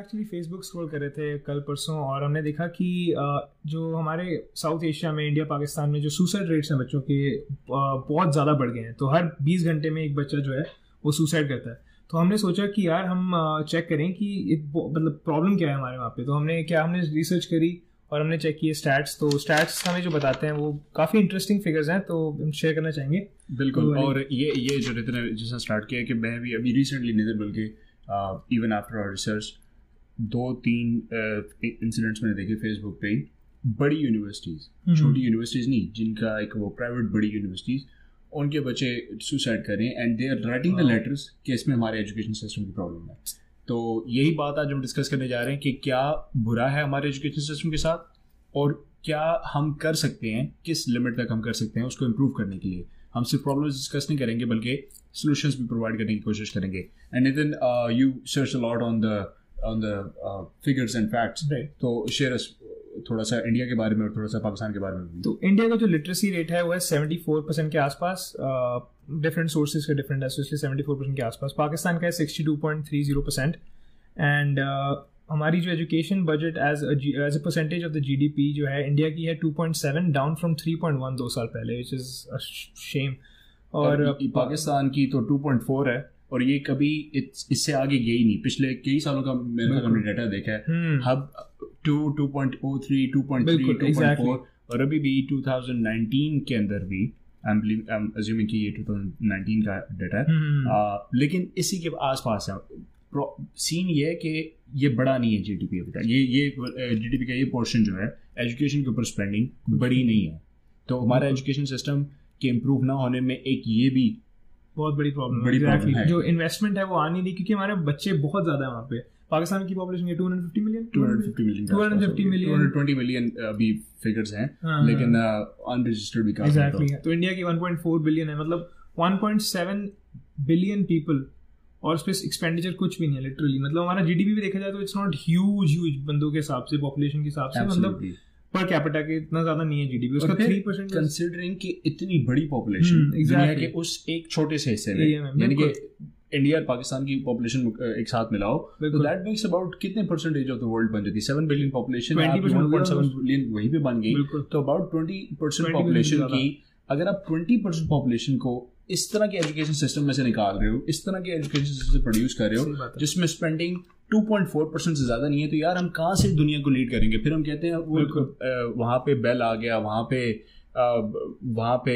Actually Facebook scroll कर रहे थे कल परसों और हमने देखा कि जो हमारे साउथ एशिया में इंडिया पाकिस्तान में जो सुसाइड रेट्स हैं बच्चों के बहुत ज़्यादा बढ़ गए हैं। तो हर बीस घंटे में एक बच्चा जो है वो सुसाइड करता है। तो हमने सोचा कि यार हम चेक करें कि मतलब प्रॉब्लम क्या है हमारे वहाँ पे। तो हमने क्या हमने रिसर्च करी और हमने चेक किए स्टैट्स तो स्टैट्स हमें जो बताते हैं वो काफ़ी इंटरेस्टिंग फिगर्स हैं तो हम शेयर करना चाहेंगे। बिल्कुल तो और ये ये जो नितिन ने जिसने स्टार्ट किया कि मैं भी अभी रिसेंटली नितिन बल्कि इवन आफ्टर आवर रिसर्च दो तीन इंसिडेंट्स मैंने देखे फेसबुक पे बड़ी यूनिवर्सिटीज़ हम्म। छोटी यूनिवर्सिटीज़ नहीं जिनका एक वो प्राइवेट बड़ी यूनिवर्सिटीज़ उनके बच्चे सुसाइड करें and they are writing the letters कि इसमें हमारे एजुकेशन सिस्टम की प्रॉब्लम है। तो यही बात आज हम डिस्कस करने जा रहे हैं कि क्या बुरा है हमारे एजुकेशन सिस्टम के साथ और क्या हम कर सकते हैं किस लिमिट तक हम कर सकते हैं उसको इम्प्रूव करने के लिए। हम सिर्फ़ प्रॉब्लम्स डिस्कस नहीं करेंगे बल्कि सोल्यूशंस भी प्रोवाइड करने की कोशिश करेंगे। And Nitin you search a lot on the on the figures and facts तो शेयर थोड़ा सा इंडिया के बारे में और थोड़ा सा पाकिस्तान के बारे में तो इंडिया का जो लिटरेसी रेट है वो है सेवेंटी फोर परसेंट के आसपास डिफरेंट सोर्सेज का डिफरेंट है इसलिए सेवेंटी फोर परसेंट के आसपास। पाकिस्तान का है sixty two point three zero percent and हमारी जो education budget as as a percentage of the GDP जो है इंडिया की है 2.7 डाउन फ्रॉम 3.1 दो साल पहले विच इज़ शेम और, पाकिस्तान की तो 2.4 है और ये कभी इससे आगे गई नहीं। पिछले कई सालों का मेरे ख्याल हमने डाटा देखा है। हम्म। Hub two two point o three two point three two point four और अभी भी 2019 के अंदर भी अज्यूमिंग कि ये 2019 का डाटा है। हम्म। लेकिन इसी के आसपास है। सीन ये है कि ये बड़ा नहीं है जीडीपी अभी तक। ये ये जीडीपी का ये पोर्शन जो है एजुकेशन के ऊपर स्पेंडिंग बड़ी नहीं है। तो हमारा एजुकेशन सिस्टम के इम्प्रूव ना होने में एक ये भी बहुत बड़ी प्रॉब्लम बड़ी प्रॉब्लम है। जो इन्वेस्टमेंट है वो आ नहीं रही क्योंकि हमारे बच्चे बहुत ज़्यादा है वहाँ पे। पाकिस्तान की पॉपुलेशन है 250 मिलियन 250 मिलियन 250 मिलियन 220 मिलियन अभी फिगर्स हैं हाँ, लेकिन अनरजिस्टर्ड भी काफ़ी एग्जैक्टली तो। इंडिया की 1.4 बिलियन है मतलब 1.7 बिलियन पीपल और उस पर एक्सपेंडिचर कुछ भी नहीं है लिटरली मतलब हमारा जीडीपी भी देखा जाए तो इट्स नॉट ह्यूज ह्यूज बंदों के हिसाब से पॉपुलेशन के हिसाब से मतलब पर कैपिटा के इतना ज़्यादा नहीं है जीडीपी उसका थ्री परसेंट कंसिडरिंग कि इतनी बड़ी पॉपुलेशन दुनिया के उस एक छोटे से हिस्से में यानी कि इंडिया और पाकिस्तान की पॉपुलेशन एक साथ मिलाओ तो दैट मेक्स अबाउट कितने परसेंटेज ऑफ़ द वर्ल्ड बन जाती सेवन बिलियन पॉपुलेशन बिलियन वहीं पे बन गई। तो अबाउट ट्वेंटी परसेंट पॉपुलेशन की अगर आप ट्वेंटी परसेंट पॉपुलेशन को इस तरह के एजुकेशन सिस्टम में से निकाल रहे हो इस तरह के एजुकेशन सिस्टम से प्रोड्यूस कर रहे हो जिसमें स्पेंडिंग 2.4 परसेंट से ज़्यादा नहीं है तो यार हम कहाँ से दुनिया को लीड करेंगे? फिर हम कहते हैं वो वहाँ पे बेल आ गया वहाँ पे वहाँ पे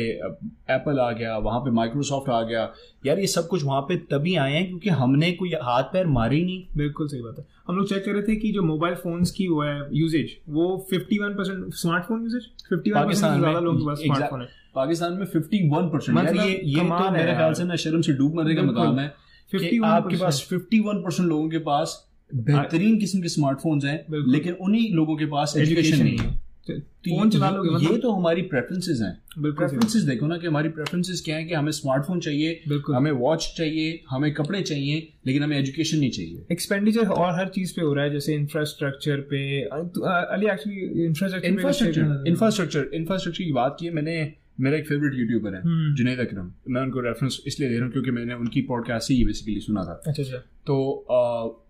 एप्पल आ गया वहाँ पे माइक्रोसॉफ्ट आ गया। यार ये सब कुछ वहाँ पे तभी आए हैं क्योंकि हमने कोई हाथ पैर मारे ही नहीं। बिल्कुल सही बात है। हम लोग चेक कर रहे थे कि जो मोबाइल फोन्स की वो है यूजेज वो 51 परसेंट स्मार्टफ़ोन यूजेज 51 परसेंट ज़्यादा लोगों के पास स्मार्टफ़ोन है। पाकिस्तान में 51 परसेंट मतलब ये ये तो मेरे ख्याल से ना शर्म से डूब मरने का मकाम है कि आपके पास 51 परसेंट लोगों के पास बेहतरीन किस्म के स्मार्टफोन्स हैं लेकिन उन्हीं लोगों के पास एजुकेशन नहीं है। फ़ोन चला लोगे मतलब? ये तो हमारी प्रेफरेंसेस हैं। प्रेफरेंसेस देखो ना कि हमारी प्रेफरेंसेस क्या है कि हमें स्मार्टफ़ोन चाहिए हमें वॉच चाहिए हमें कपड़े चाहिए लेकिन हमें एजुकेशन नहीं चाहिए। एक्सपेंडिचर और हर चीज़ पे हो रहा है जैसे इंफ्रास्ट्रक्चर पे। Ali actually infrastructure infrastructure infrastructure की बात की मैंने मेरा एक फेवरेट यूट्यूबर है हम्म। जुनेद अकरम मैं उनको रेफरेंस इसलिए दे रहा हूँ क्योंकि मैंने उनकी पॉडकास्ट ही बेसिकली सुना था। अच्छा अच्छा। तो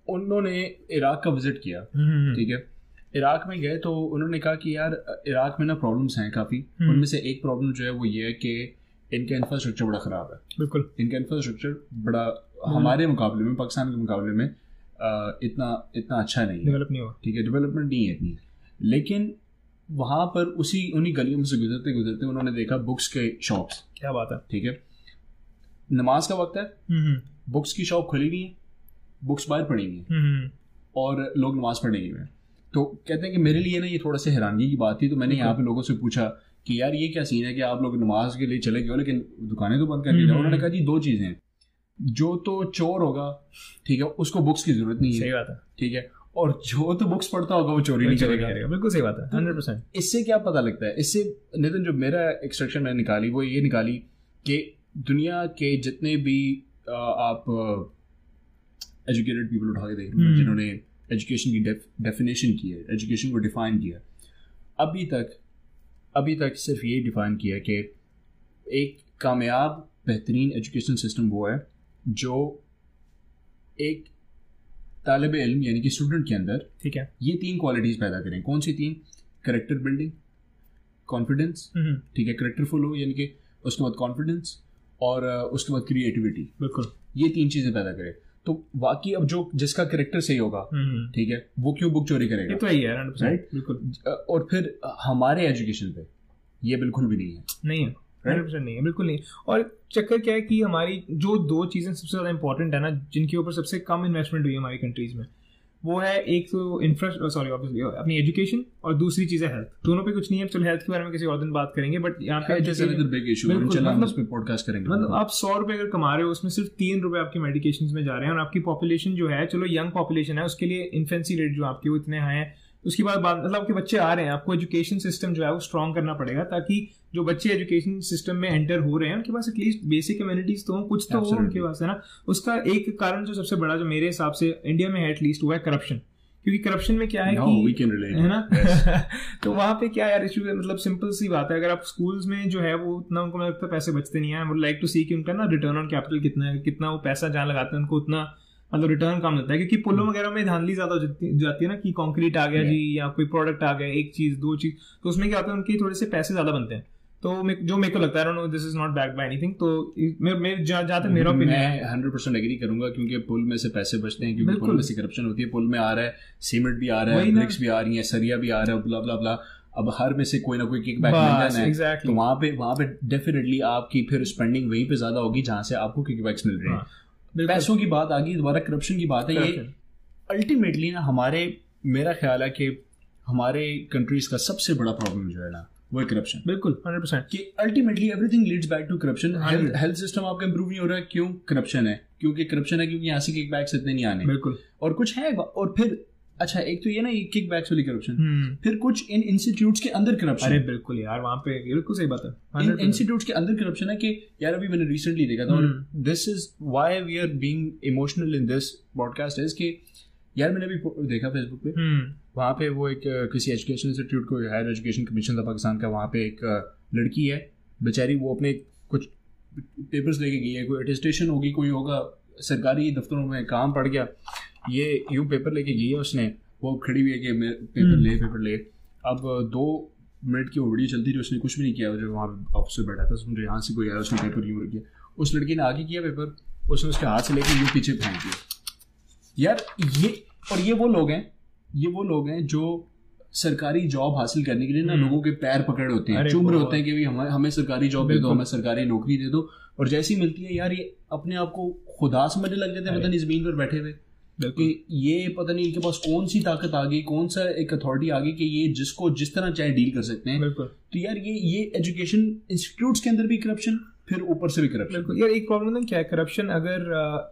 उन्होंने इराक का विज़िट किया हम्म, हम्म, ठीक है? इराक में गए तो उन्होंने कहा कि यार इराक में ना प्रॉब्लम्स हैं काफ़ी। उनमें से एक प्रॉब्लम जो है वो ये है कि इनका इंफ्रास्ट्रक्चर बड़ा ख़राब है। बिल्कुल। इनका इंफ्रास्ट्रक्चर बड़ा हमारे मुकाबले में पाकिस्तान के मुकाबले में इतना इतना अच्छा नहीं डेवलप नहीं हुआ। ठीक है डेवलपमेंट नहीं है इतनी। लेकिन वहाँ पर उसी उन्हीं गलियों में से गुजरते गुजरते उन्होंने देखा बुक्स के शॉप्स क्या बात है। ठीक है? नमाज़ का वक्त है। बुक्स की शॉप खुली नहीं है। बुक्स बाहर पड़ी हुई है। और लोग नमाज़ पढ़ने गए तो कहते हैं कि मेरे लिए ना ये थोड़ा सा हैरानगी की बात थी तो मैंने यहाँ पे लोगों से पूछा कि यार ये क्या सीन है कि आप लोग नमाज़ के लिए चले गए हो लेकिन दुकानें तो बंद कर दी उन्होंने कहा जी दो चीज़ें जो तो चोर होगा ठीक है उसको बुक्स की ज़रूरत नहीं है। सही बात है। ठीक है और जो तो बुक्स पढ़ता होगा वो चोरी नहीं करेगा। बिल्कुल सही बात है हंड्रेड परसेंट इससे क्या पता लगता है? इससे नितिन जो मेरा एक्सट्रैक्शन मैंने निकाली वो ये निकाली कि दुनिया के जितने भी आप एजुकेटेड पीपल उठा के देख रहे जिन्होंने एजुकेशन की डेफिनेशन की है एजुकेशन को डिफाइन किया। अभी तक अभी तक सिर्फ़ ये डिफाइन किया कि एक कामयाब बेहतरीन एजुकेशन सिस्टम वो है जो एक तालब इल्म यानी कि स्टूडेंट के अंदर ठीक है। ये तीन क्वालिटीज पैदा करें। कौन सी तीन? करेक्टर बिल्डिंग कॉन्फिडेंस ठीक है करेक्टरफुल हो यानी कि उसके बाद कॉन्फिडेंस और उसके बाद क्रिएटिविटी बिल्कुल। ये तीन चीज़ें पैदा करें। तो बाकी अब जो जिसका करेक्टर सही होगा हम्म, ठीक है वो क्यों बुक चोरी करेगा? ये तो है राइट बिल्कुल। और फिर हमारे एजुकेशन पे ये बिल्कुल भी नहीं है। नहीं है हंड्रेड नहीं है बिल्कुल नहीं। और चक्कर क्या है कि हमारी जो दो चीज़ें सबसे ज़्यादा इंपॉर्टेंट है ना जिनके ऊपर सबसे कम इन्वेस्टमेंट हुई है हमारी कंट्रीज़ में वो है एक तो इंफ्रा सॉरी ऑब्वियसली अपनी एजुकेशन और दूसरी चीज़ है हेल्थ दोनों पे कुछ नहीं है चलो हेल्थ के बारे में किसी और दिन बात करेंगे बट यहाँ पे हम मतलब- पे पॉडकास्ट करेंगे। मतलब आप सौ रुपए अगर कमा रहे हो उसमें सिर्फ़ तीन रुपए आपके मेडिकेशन में जा रहे हैं और आपकी पॉपुलेशन जो है चलो यंग पॉपुलेशन है उसके लिए इन्फेंसी रेट जो आपके वो इतने हाई है उसके बाद मतलब आपके बच्चे आ रहे हैं आपको एजुकेशन सिस्टम जो है वो स्ट्रॉन्ग करना पड़ेगा ताकि जो बच्चे एजुकेशन सिस्टम में एंटर हो रहे हैं उनके पास एटलीस्ट बेसिक कम्युनिटीज तो हो कुछ तो हो उनके पास है ना? उसका एक कारण जो सबसे बड़ा जो मेरे हिसाब से इंडिया में है एटलीस्ट वो है करप्शन क्योंकि करप्शन में क्या है No, relate. है ना? Yes. तो वहाँ पे क्या यार इशू है? मतलब सिंपल सी बात है अगर आप स्कूल्स में जो है वो उतना उनको लगता पैसे बचते नहीं है। लाइक टू सी कि उनका ना रिटर्न ऑन कैपिटल कितना है कितना वो पैसा जहाँ लगाते हैं उनको उतना मतलब रिटर्न कम मिलता है क्योंकि पुलों वगैरह में धांधली ज़्यादा हो जाती है ना कि कंक्रीट आ गया जी या कोई प्रोडक्ट आ गया एक चीज़ दो चीज़ तो उसमें क्या होता है उनके थोड़े से पैसे ज़्यादा बनते हैं। तो जो मेरे को लगता है no this is not back by anything तो मैं मैं जहाँ तक मेरा ओपिनियन है। मैं हंड्रेड परसेंट एग्री करूँगा क्योंकि पुल में से पैसे बचते हैं क्योंकि पुल। में से करप्शन होती है पुल में आ रहा है सीमेंट भी आ रहा है ब्रिक्स भी आ रही है सरिया भी आ रहा है ब्ला ब्ला ब्ला अब हर में से कोई ना कोई किक बैक मिल जाना है। एग्जैक्टली तो वहाँ पे वहाँ पे डेफिनेटली आपकी फिर स्पेंडिंग वहीं पे ज़्यादा होगी जहाँ से आपको किक बैक्स मिल रहे हैं। पैसों की बात आ गई दोबारा करप्शन की बात है ये अल्टीमेटली ना हमारे मेरा ख्याल है कि हमारे कंट्रीज़ का सबसे बड़ा प्रॉब्लम जो है ना वो करप्शन बिल्कुल हंड्रेड परसेंट कि ultimately everything leads back to corruption health system आपका इंप्रूव नहीं हो रहा है क्यों? करप्शन है। क्योंकि करप्शन है क्योंकि यहाँ से किक बैक्स इतने नहीं आने। बिल्कुल। और कुछ है और फिर अच्छा एक तो ये ना ये किक बैक्स वाली करप्शन हम्म। फिर कुछ इन इंस्टीट्यूट्स के अंदर करप्शन अरे बिल्कुल यार वहाँ पे बिल्कुल सही बात है। इन इंस्टीट्यूट्स के अंदर करप्शन है कि यार अभी मैंने रिसेंटली देखा था और। This is why we are being emotional in this podcast is कि यार मैंने अभी देखा फेसबुक पे। हम्म। वहाँ पे वो एक किसी एजुकेशन इंस्टीट्यूट को हायर एजुकेशन कमीशन था पाकिस्तान का वहाँ पे एक लड़की है। बेचारी वो अपने कुछ पेपर्स लेके गई है कोई अटेस्टेशन होगी कोई होगा सरकारी दफ्तरों में काम पड़ गया। ये यूँ पेपर लेके गई है उसने। वो खड़ी हुई है कि पेपर हम्म। ले पेपर ले। अब दो मिनट की वो वीडियो चलती थी उसने कुछ भी नहीं किया। जो वहाँ पे ऑफिसर बैठा था समझो यहाँ से कोई आया उसने पेपर यूँ रख दिया। उस लड़की ने आगे किया पेपर उसने उसके हाथ से लेके यूँ पीछे फेंक दिया। यार ये और ये वो लोग हैं ये वो लोग हैं जो सरकारी जॉब हासिल करने के लिए ना हम्म। लोगों के पैर पकड़ होते हैं। चुम रहे होते हैं कि भाई हमें हमें सरकारी जॉब दे दो हमें सरकारी नौकरी दे दो। और जैसी मिलती है यार ये अपने आप को खुदा समझने लग जाते हैं पता नहीं ज़मीन पर बैठे हुए। बिल्कुल। ये पता नहीं इनके पास कौन सी ताकत आ गई कौन सा एक अथॉरिटी आ गई कि ये जिसको जिस तरह चाहे डील कर सकते हैं। तो यार ये ये एजुकेशन इंस्टीट्यूट्स के अंदर भी करप्शन फिर ऊपर से भी करप्शन बिल्कुल। यार एक प्रॉब्लम ना क्या है? करप्शन अगर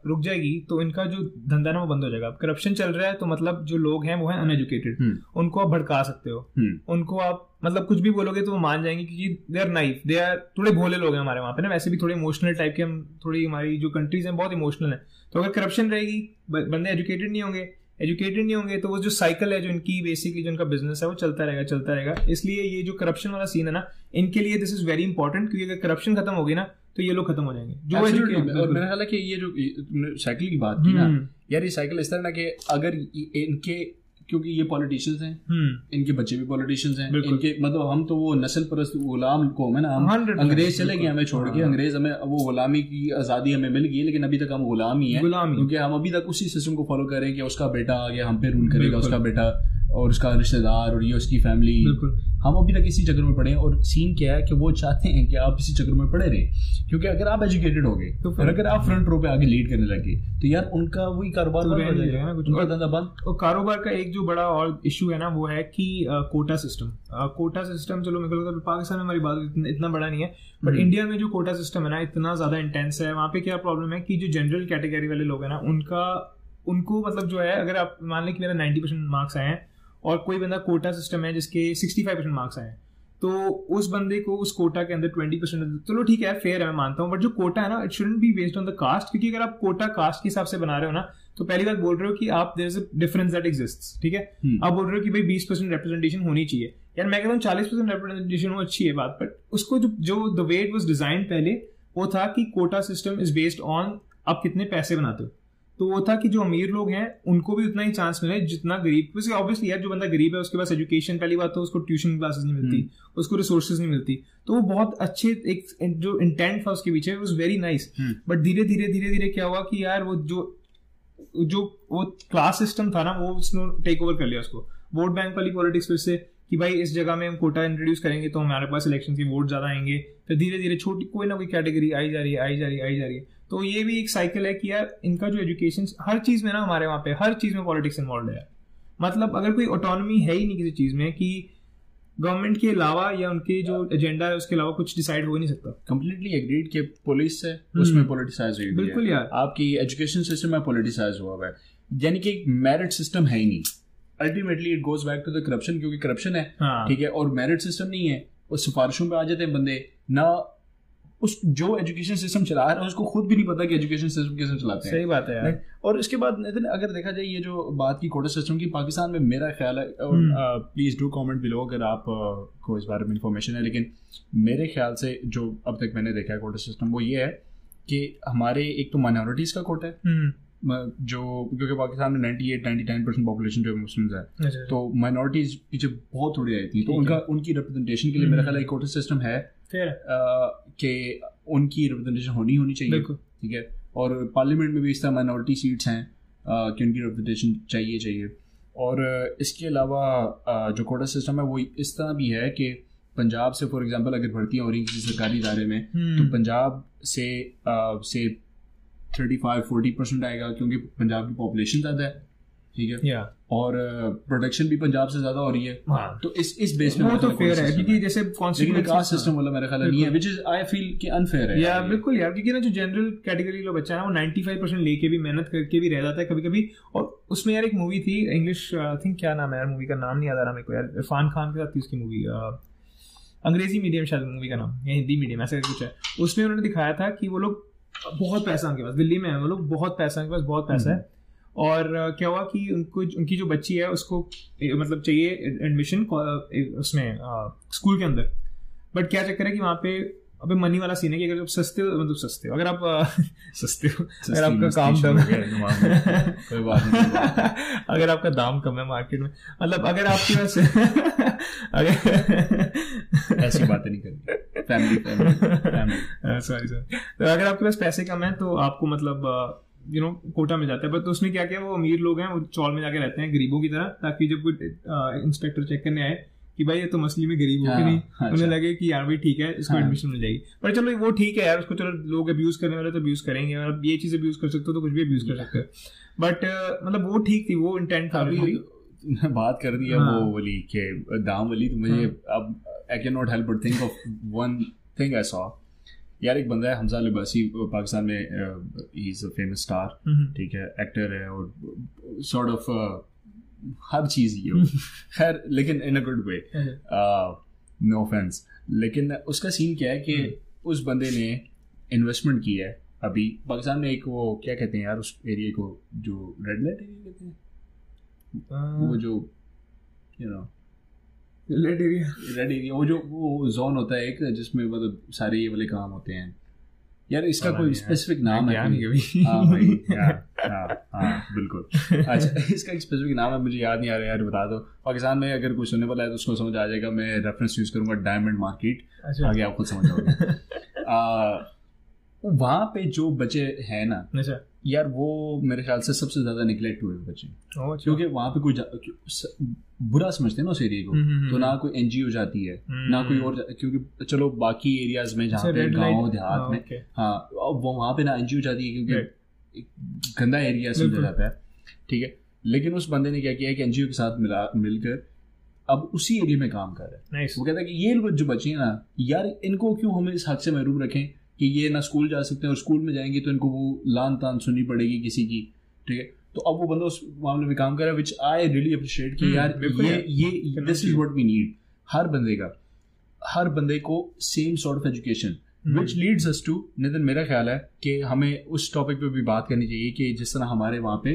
रुक जाएगी तो इनका जो धंधा ना वो बंद हो जाएगा। करप्शन चल रहा है तो मतलब जो लोग हैं वो हैं अनएजुकेटेड हम्म। उनको आप भड़का सकते हो। हम्म। उनको आप मतलब कुछ भी बोलोगे तो वो मान जाएँगे क्योंकि they are naive they are थोड़े भोले लोग हैं हमारे वहाँ पे ना वैसे भी थोड़े इमोशनल टाइप के हम थोड़ी हमारी जो कंट्रीज़ हैं बहुत इमोशनल है। तो अगर करप्शन रहेगी बंदे एजुकेटेड नहीं होंगे एजुकेटेड नहीं होंगे तो वो जो साइकिल है जो इनकी बेसिकली जो इनका बिज़नेस है वो चलता रहेगा चलता रहेगा। इसलिए ये जो करप्शन वाला सीन है ना इनके लिए दिस इज़ वेरी इंपॉर्टेंट क्योंकि अगर करप्शन खत्म होगी ना तो ये लोग खत्म हो जाएँगे। जो Absolutely. और मेरा ख्याल है कि ये जो तुमने साइकिल की बात की ना हम्म, यार ये साइकिल इस तरह ना कि अगर इनके क्योंकि ये पॉलिटिशियंस हैं। हम्म, इनके बच्चे भी पॉलिटिशियंस हैं। इनके मतलब हम तो वो नस्ल परस्त गुलाम को है ना हम अंग्रेज़ चले गए हमें छोड़ के। हाँ। अंग्रेज़ हमें वो गुलामी की आज़ादी हमें मिल गई लेकिन अभी तक हम गुलाम ही हैं। क्योंकि हम अभी तक उसी सिस्टम को फॉलो कर रहे हैं कि उसका बेटा आ गया हम पे रूल करेगा उसका बेटा और उसका रिश्तेदार और ये उसकी फैमिली बिल्कुल। हम अभी तक इसी चक्कर में पड़े हैं और सीन क्या है कि वो चाहते हैं कि आप इसी चक्कर में पड़े रहें। क्योंकि अगर आप एजुकेटेड हो गए तो और फिर- अगर आप फ्रंट रो पे आगे लीड करने लगे तो यार उनका वही कारोबार तो बंद हो जाएगा। जाएगा ना कुछ। उनका धंधा बंद। और कारोबार का एक जो बड़ा और इशू है ना वो है कि कोटा सिस्टम कोटा सिस्टम चलो मेरे को लगता है पाकिस्तान में हमारी बात इतना, बड़ा नहीं है बट हम्म। इंडिया में जो कोटा सिस्टम है ना इतना ज़्यादा इंटेंस है। वहाँ पे क्या प्रॉब्लम है कि जो जनरल कैटेगरी वाले लोग हैं ना उनका उनको मतलब जो है अगर आप मान लें कि मेरा नाइन्टी परसेंट मार्क्स आए हैं और कोई बंदा कोटा सिस्टम है जिसके सिक्सटी फाइव परसेंट मार्क्स आए तो उस बंदे को उस कोटा के अंदर ट्वेंटी परसेंट चलो ठीक है फेयर है मैं मानता हूँ बट जो कोटा है ना it shouldn't be based on the caste क्योंकि अगर आप कोटा कास्ट के हिसाब से बना रहे हो ना तो पहली बात बोल रहे हो कि आप there is a difference that exist ठीक है? हम्म। आप बोल रहे हो कि भाई बीस परसेंट रिप्रेजेंटेशन होनी चाहिए। यार मैं कहता हूँ चालीस परसेंट रिप्रेजेंटेशन हो अच्छी है बात बट उसको जो जो the way it was design पहले वो था कि quota system is based on आप कितने पैसे बनाते हो। तो वो था कि जो अमीर लोग हैं उनको भी उतना ही चांस मिले जितना गरीब ऑब्वियसली यार जो बंदा गरीब है उसके पास एजुकेशन पहली बात तो उसको ट्यूशन क्लासेस नहीं मिलती उसको रिसोर्सेज नहीं मिलती। तो वो बहुत अच्छे एक जो इंटेंट था उसके पीछे वॉज़ वेरी नाइस बट धीरे धीरे धीरे धीरे क्या हुआ कि यार वो जो जो वो क्लास सिस्टम था ना वो उसने टेक ओवर कर लिया उसको। वोट बैंक वाली पॉलिटिक्स फिर से कि भाई इस जगह में हम कोटा इंट्रोड्यूस करेंगे तो हमारे पास इलेक्शन के वोट ज़्यादा आएँगे। फिर धीरे धीरे छोटी कोई ना कोई कैटेगरी आई जा रही है आई जा रही है आई जा रही है। तो ये भी एक साइकिल है कि यार इनका जो एजुकेशन हर चीज़ में ना हमारे वहाँ पे हर चीज़ में पॉलिटिक्स इन्वॉल्व है। मतलब अगर कोई ऑटोनॉमी है ही नहीं किसी चीज़ में कि गवर्नमेंट के अलावा या उनके जो एजेंडा है उसके अलावा कुछ डिसाइड हो नहीं सकता। कंप्लीटली एग्रीड कि पुलिस है उसमें पोलिटिसाइज हुई बिल्कुल यार। आपकी एजुकेशन सिस्टम में पोलिटिसाइज हुआ हुआ है। यानी कि एक मेरिट सिस्टम है ही नहीं। Ultimately it goes back to the corruption क्योंकि करप्शन है हाँ। ठीक है? और मेरिट सिस्टम नहीं है। और सिफारिशों पे आ जाते हैं बंदे। ना उस जो एजुकेशन सिस्टम चला रहा है उसको खुद भी नहीं पता कि एजुकेशन सिस्टम कैसे चलाते हैं। सही बात है यार। और इसके बाद नितिन अगर देखा जाए ये जो बात की कोटा सिस्टम की पाकिस्तान में मेरा ख्याल है और प्लीज़ डू कमेंट बिलो अगर आप को इस बारे में इंफॉर्मेशन है लेकिन मेरे ख्याल से जो अब तक मैंने देखा है कोटा सिस्टम वो ये है कि हमारे एक तो माइनॉरिटीज़ का कोटा है। हम्म। जो क्योंकि पाकिस्तान में ninety eight ninety nine percent population जो है मुस्लिम है। अच्छा। तो माइनॉरिटीज पीछे बहुत थोड़ी आई थी। तो उनका उनकी रिप्रेजेंटेशन के लिए मेरा ख्याल है कोटा सिस्टम है कि उनकी रिप्रेजेंटेशन होनी होनी चाहिए ठीक है? और पार्लियामेंट में भी इस तरह माइनॉरिटी सीट्स हैं कि उनकी रिप्रेजेंटेशन चाहिए चाहिए। और इसके अलावा जो कोटा सिस्टम है वो इस तरह भी है कि पंजाब से फॉर एग्जांपल अगर भर्तियाँ हो रही किसी सरकारी इदारे में हम्म। तो पंजाब से से थर्टी फाइव फोर्टी परसेंट आएगा क्योंकि पंजाब की पॉपुलेशन ज़्यादा है। ठीक है? या और प्रोडक्शन भी पंजाब से ज़्यादा हो रही है। हाँ। तो इस इस बेस पे वो तो फेयर है क्योंकि जैसे लेकिन कास्ट सिस्टम वाला मेरा ख्याल नहीं है व्हिच इज़ आई फील कि अनफेयर है। या बिल्कुल यार क्योंकि ना जो जनरल कैटेगरी का बच्चा है वो 95% लेके भी मेहनत करके भी रह जाता है कभी कभी और उसमें यार एक मूवी थी इंग्लिश आई थिंक क्या नाम है यार मूवी का नाम नहीं याद आ रहा मेरे को यार। इरफान खान के साथ थी उसकी मूवी अंग्रेज़ी मीडियम शायद मूवी का नाम या हिंदी मीडियम ऐसा कुछ है। उसमें उन्होंने दिखाया था कि वो लोग बहुत पैसा उनके पास दिल्ली में है वो लोग बहुत पैसा उनके पास बहुत पैसा है। हम्म। और क्या हुआ कि उनको उनकी जो बच्ची है उसको मतलब चाहिए एडमिशन उसमें स्कूल के अंदर। बट क्या चक्कर है कि वहाँ पे अबे मनी वाला सीन है कि अगर सस्ते हो मतलब सस्ते हो। अगर आप सस्ते हो अगर आपका काम दम है कोई बात नहीं अगर आपका दाम कम है मार्केट में मतलब अगर आपके पास अगर ऐसी बातें नहीं करनी। फैमिली फैमिली सॉरी सॉरी तो अगर आपके पास पैसे कम है तो आपको मतलब यू नो कोटा में जाता है। बट तो उसने क्या किया? वो अमीर लोग हैं वो चौल में जाके रहते हैं गरीबों की तरह ताकि जब कोई इंस्पेक्टर चेक करने आए कि भाई ये तो मसली में गरीब हो कि नहीं हाँ, उन्हें अच्छा। लगे कि यार भाई ठीक है इसको एडमिशन हाँ। मिल जाएगी। पर चलो वो ठीक है यार उसको चलो लोग अब्यूज करने वाले तो अब्यूज करेंगे और ये चीज़ अब्यूज कर सकते हो तो कुछ भी अब्यूज कर सकते हो। बट मतलब वो ठीक थी वो इंटेंट था बात कर दी है वो हाँ। वाली के दाम वाली तो मुझे अब I can not help but think of one thing I saw यार एक बंदा है हमजा लिबासी पाकिस्तान में ही इज़ अ फ़ेमस स्टार ठीक है एक्टर है और सॉर्ट ऑफ़ हर चीज़ ये खैर लेकिन in a good way no offence लेकिन उसका सीन क्या है कि हम्म। उस बंदे ने इन्वेस्टमेंट की है अभी। पाकिस्तान में एक वो क्या कहते हैं यार उस एरिया को जो रेड लाइट एरिया कहते हैं? वो जो you know red area red area वो जो वो जोन होता है एक जिसमें मतलब सारे ये वाले काम होते हैं। यार इसका कोई स्पेसिफिक नाम है हाँ भाई। हाँ। हाँ बिल्कुल। अच्छा इसका एक स्पेसिफिक नाम है मुझे याद नहीं आ रहा यार बता दो। पाकिस्तान में अगर कोई सुनने वाला है तो उसको समझ आ जाएगा मैं रेफरेंस यूज़ करूँगा डायमंड मार्केट अच्छा। आगे आप खुद समझ जाओगे। वहाँ पे जो बचे है ना अच्छा। यार वो मेरे ख्याल से सबसे ज़्यादा निगलेक्ट हुए बच्चे अच्छा। क्योंकि वहाँ पे कोई बुरा समझते हैं ना उस एरिया को। हम्म, हम्म, तो ना हम्म। कोई एनजीओ जाती है ना कोई और क्योंकि चलो बाकी एरियाज़ में जहाँ पे गाँव देहात में हाँ अब वहाँ पे ना एनजीओ जाती है क्योंकि गंदा एरिया समझा जाता है। ठीक है। लेकिन उस बंदे ने क्या किया कि एनजीओ के साथ मिला मिलकर अब उसी एरिया में काम कर रहा है। वो कहता है कि ये जो बचे हैं ना यार इनको क्यों हमें इस हक से महरूम रखें? कि ये ना स्कूल जा सकते हैं और स्कूल में जाएँगे तो इनको वो लान तान सुननी पड़ेगी किसी की ठीक है? तो अब वो बंदा उस मामले में काम कर रहा है विच आई रियली अप्रिशिएट कि हम्म, यार ये ये this is what we need हर बंदे का हर बंदे को same sort of education which leads us to Nitin मेरा ख्याल है कि हमें उस टॉपिक पे भी बात करनी चाहिए कि जिस तरह हमारे वहाँ पे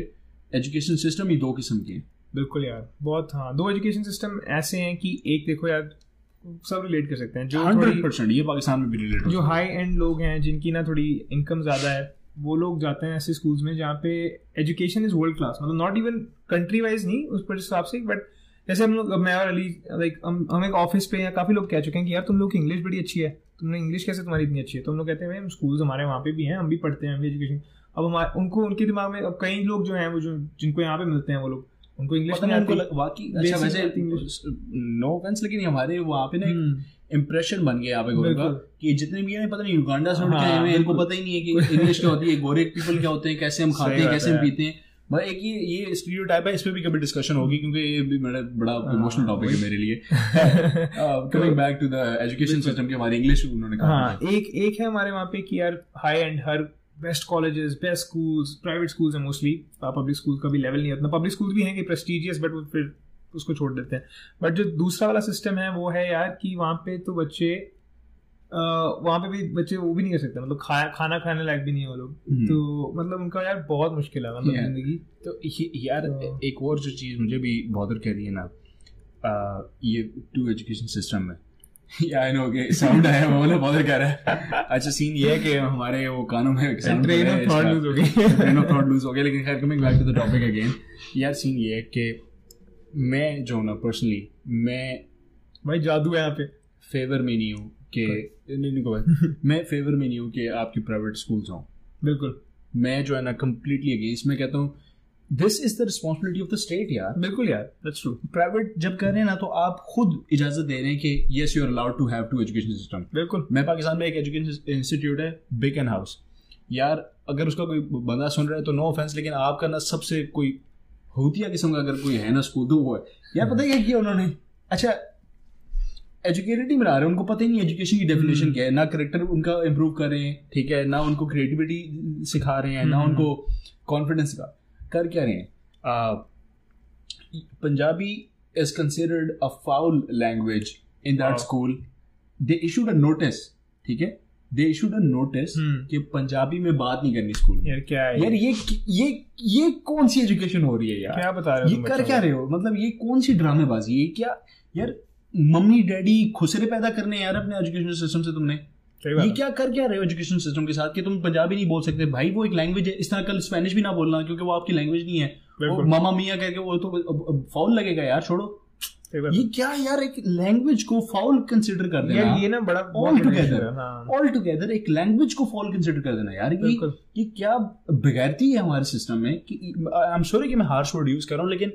एजुकेशन सिस्टम ही दो किस्म के बिल्कुल यार बहुत हाँ दो एजुकेशन सिस्टम ऐसे हैं कि एक देखो यार सब रिलेट कर सकते हैं जो हंड्रेड परसेंट ये पाकिस्तान में भी रिलेट जो हाई एंड लोग हैं जिनकी ना थोड़ी इनकम ज़्यादा है वो लोग जाते हैं ऐसे स्कूल्स में जहाँ पे एजुकेशन इज़ वर्ल्ड क्लास मतलब नॉट इवन कंट्री वाइज नहीं उस पर हिसाब से बट जैसे हम लोग मैं और अली लाइक हम हम एक ऑफ़िस पे या काफ़ी लोग कह चुके हैं कि यार तुम लोग की इंग्लिश बड़ी अच्छी है तुमने इंग्लिश कैसे तुम्हारी इतनी अच्छी है? तो हम लोग कहते हैं भाई स्कूल्स हमारे वहाँ पे भी हैं हम भी पढ़ते हैं हम भी एजुकेशन अब हमारे उनको उनके दिमाग में अब कई लोग जो हैं वो जो जिनको यहाँ पे मिलते हैं वो लोग उनको इंग्लिश नहीं आती। वाकई अच्छा वैसे नो ऑफेंस लेकिन हमारे वहाँ पे ना इम्प्रेशन बन गया यहाँ पे गोरे का कि जितने भी हैं पता नहीं युगांडा से उठ आए हुए इनको पता ही नहीं है कि इंग्लिश क्या होती है गोरे पीपल क्या होते हैं कैसे हम खाते हैं कैसे हम पीते हैं। भाई एक ये ये स्टीरियोटाइप है इस पे भी कभी डिस्कशन होगी क्योंकि ये भी मेरा बड़ा इमोशनल टॉपिक है मेरे लिए। Coming back to the education system की हमारी इंग्लिश उन्होंने कहा। हाँ एक एक है हमारे वहाँ पे कि यार हाई एंड हर best colleges best schools private schools हैं मोस्टली पब्लिक स्कूल का भी लेवल नहीं होता पब्लिक स्कूल भी हैं कि प्रेस्टिजियस बट फिर उसको छोड़ देते हैं. बट जो दूसरा वाला सिस्टम है वो है यार कि वहाँ पे तो बच्चे वहाँ पे भी बच्चे वो भी नहीं कर सकते. मतलब खा खाना खाने लायक भी नहीं है वो लोग. तो मतलब उनका यार बहुत मुश्किल है मतलब ज़िंदगी. तो यार तो, एक और जो चीज़ मुझे भी बहुत कह रही है ना ये टू एजुकेशन सिस्टम में. या नो के साउंड आया वो वाला बहुत कह रहा है। अच्छा सीन ये है कि हमारे वो कानों में ट्रेन ऑफ़ थॉट लूज हो गई। ट्रेन ऑफ़ थॉट लूज हो गया लेकिन खैर coming back to the topic again यार सीन ये है कि मैं जो ना पर्सनली मैं भाई जादू है यहाँ पे। फेवर में नहीं हूँ कि नहीं नहीं मैं फेवर में नहीं हूँ कि आपकी प्राइवेट स्कूल्स हों। बिल्कुल। मैं जो है ना कम्प्लीटली अगेंस्ट मैं कहता हूँ this is the responsibility of the state यार बिल्कुल यार दैट्स ट्रू प्राइवेट जब कर रहे हैं ना तो आप खुद इजाज़त दे रहे हैं कि yes you are allowed to have to education system बिल्कुल। मैं पाकिस्तान में एक एजुकेशन इंस्टीट्यूट है बिग एंड हाउस यार अगर उसका कोई बंदा सुन रहा है तो नो ऑफेंस लेकिन आपका ना सबसे कोई होतिया किस्म का अगर कोई है ना स्कूल तो वो है। यार पता है क्या किया उन्होंने? अच्छा एजुकेटेड ही बना रहे हैं उनको पता ही नहीं एजुकेशन की डेफिनेशन हम्म। क्या है। ना करेक्टर उनका इम्प्रूव कर रहे हैं ठीक है? ना उनको क्रिएटिविटी सिखा रहे हैं ना हम्म। उनको कॉन्फिडेंस का कर क्या रहे हैं? Punjabi is considered a foul language in that school they issued a notice ठीक है? दे इशूड अ नोटिस कि पंजाबी में बात नहीं करनी स्कूल यार क्या है यार ये? ये ये कौन सी एजुकेशन हो रही है यार? क्या बता रहे हो ये कर क्या रहे हो? मतलब ये कौन सी ड्रामेबाजी ये क्या यार मम्मी डैडी खुसरे पैदा करने यार अपने एजुकेशन सिस्टम से तुमने? ये क्या कर क्या रहे हो एजुकेशन सिस्टम के साथ कि तुम पंजाबी नहीं बोल सकते? भाई वो एक लैंग्वेज है। इस तरह कल स्पेनिश भी ना बोलना क्योंकि वो आपकी लैंग्वेज नहीं है। मामा मिया कह के वो तो फाउल लगेगा यार छोड़ो। ये क्या यार एक लैंग्वेज को फॉल कंसिडर कर देना? ये ना बड़ा ऑल टुगेदर ऑल टुगेदर एक लैंग्वेज को फॉल कंसिडर कर देना यार। ये ये क्या बगैरती है हमारे सिस्टम में कि आई एम सॉरी कि मैं हार्श वर्ड यूज़ कर रहा हूँ लेकिन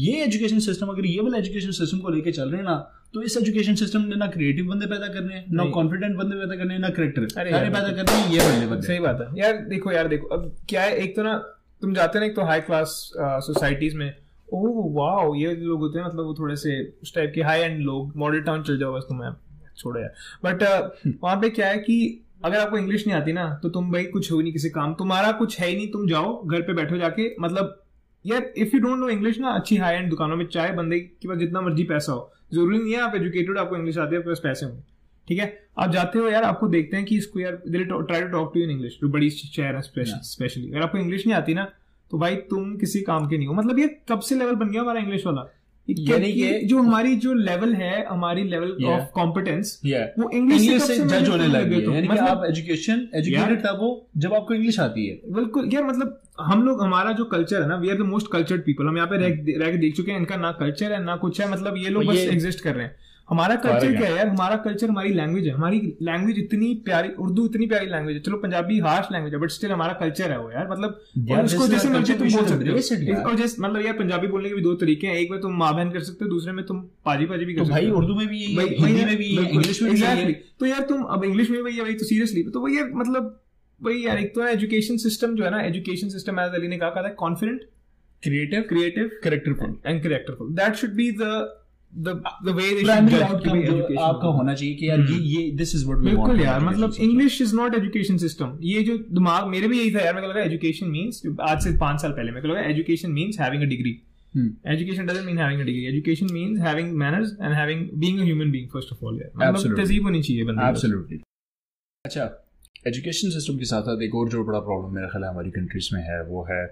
ये एजुकेशन सिस्टम अगर ये वाला एजुकेशन सिस्टम को लेके चल रहे हैं ना तो इस एजुकेशन सिस्टम ने ना क्रिएटिव बंदे पैदा करने हैं ना कॉन्फिडेंट बंदे पैदा करने हैं ना करेक्टर पैदा करने हैं ये बंदे बंदे। सही बात है। यार देखो यार देखो अब क्या है एक तो ना तुम जाते ना एक तो हाई क्लास सोसाइटीज में ओह वाओ ये लोग होते हैं मतलब वो थोड़े से उस टाइप के हाई एंड लोग मॉडल टाउन चल जाओ बस तुम्हें छोड़ो यार। बट वहाँ पे क्या है कि अगर आपको इंग्लिश नहीं आती ना तो तुम भाई कुछ हो नहीं किसी काम तुम्हारा कुछ है ही नहीं तुम जाओ घर पे बैठो जाके मतलब यार if you don't know English ना अच्छी हाई एंड दुकानों में चाहे बंदे के पास जितना मर्ज़ी पैसा हो ज़रूरी नहीं है आप एजुकेटेड आपको इंग्लिश आती है आपके पास पैसे होंगे। ठीक है? आप जाते हो यार आपको देखते हैं कि इसको यार try to talk to in English जो बड़ी शहर है स्पेशली अगर आपको इंग्लिश नहीं आती ना तो भाई तुम किसी काम के नहीं हो। मतलब ये कब से लेवल बन गया हमारा इंग्लिश वाला? यानी कि जो हमारी जो लेवल है हमारी लेवल ऑफ़ कॉम्पिटेंस वो इंग्लिश से जज होने लगे तो, यानी कि आप एजुकेशन एजुकेटेड था वो जब आपको इंग्लिश आती है। बिल्कुल यार मतलब हम लोग हमारा जो कल्चर है ना we are the most cultured people हम यहाँ पे रह के देख चुके हैं इनका ना कल्चर है ना कुछ है मतलब ये लोग बस एग्जिस्ट कर रहे हैं। हमारा कल्चर क्या है यार? हमारा कल्चर हमारी लैंग्वेज है। हमारी लैंग्वेज इतनी प्यारी उर्दू इतनी प्यारी लैंग्वेज है। चलो पंजाबी हार्श लैंग्वेज है बट स्टिल हमारा कल्चर है वो यार। मतलब और उसको जैसे मर्ज़ी तुम बोल सकते हो। और जैसे मतलब यार पंजाबी बोलने के भी दो तरीके हैं। एक में तुम माँ बहन कर सकते हो दूसरे में तुम पाजी पाजी भी कर तो सकते हो। भाई उर्दू में भी हिंदी में भी इंग्लिश में भी तो यार तुम अब इंग्लिश में भाई तो सीरियसली तो वही मतलब वही यार एक तो एजुकेशन सिस्टम जो है ना एजुकेशन सिस्टम एज अली ने कहा था confident creative creative characterful and characterful that should be the आपका होना चाहिए कि यार ये. ये दिस इज़ व्हाट वी बिल्कुल यार मतलब English is not education system ये जो दिमाग मेरे भी यही था यार मेरे को लगा एजुकेशन मींस आज से पाँच साल पहले मेरे को लगा education means having degree education doesn't mean having degree education means having manners and having being human being first of all यार. तहजीब होनी चाहिए बंदे एब्सोल्युटली अच्छा एजुकेशन सिस्टम के साथ साथ एक और जो बड़ा प्रॉब्लम मेरा ख्याल है हमारी कंट्रीज़ में है वो है